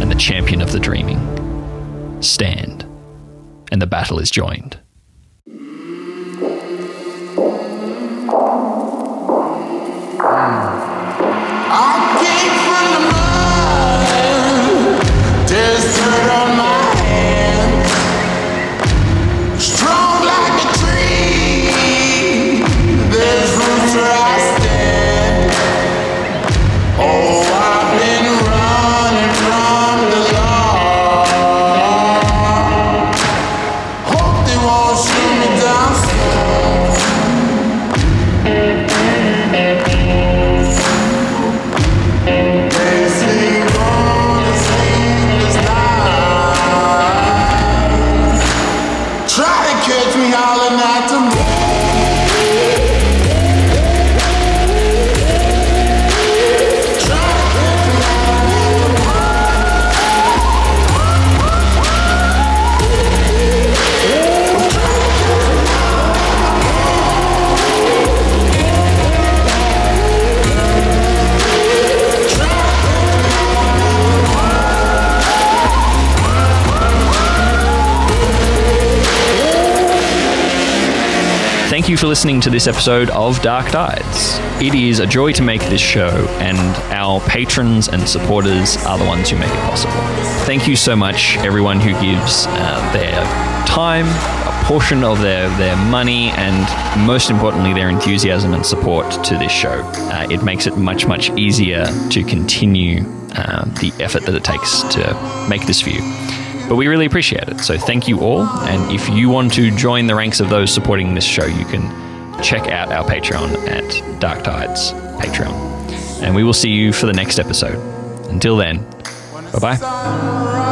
and the champion of the dreaming. Stand, and the battle is joined. Listening to this episode of Dark Tides. It is a joy to make this show, and our patrons and supporters are the ones who make it possible. Thank you so much, everyone who gives uh, their time, a portion of their, their money, and most importantly, their enthusiasm and support to this show. Uh, it makes it much, much easier to continue uh, the effort that it takes to make this for you. But we really appreciate it. So thank you all. And if you want to join the ranks of those supporting this show, you can check out our Patreon at Dark Tides Patreon. And we will see you for the next episode. Until then, bye bye.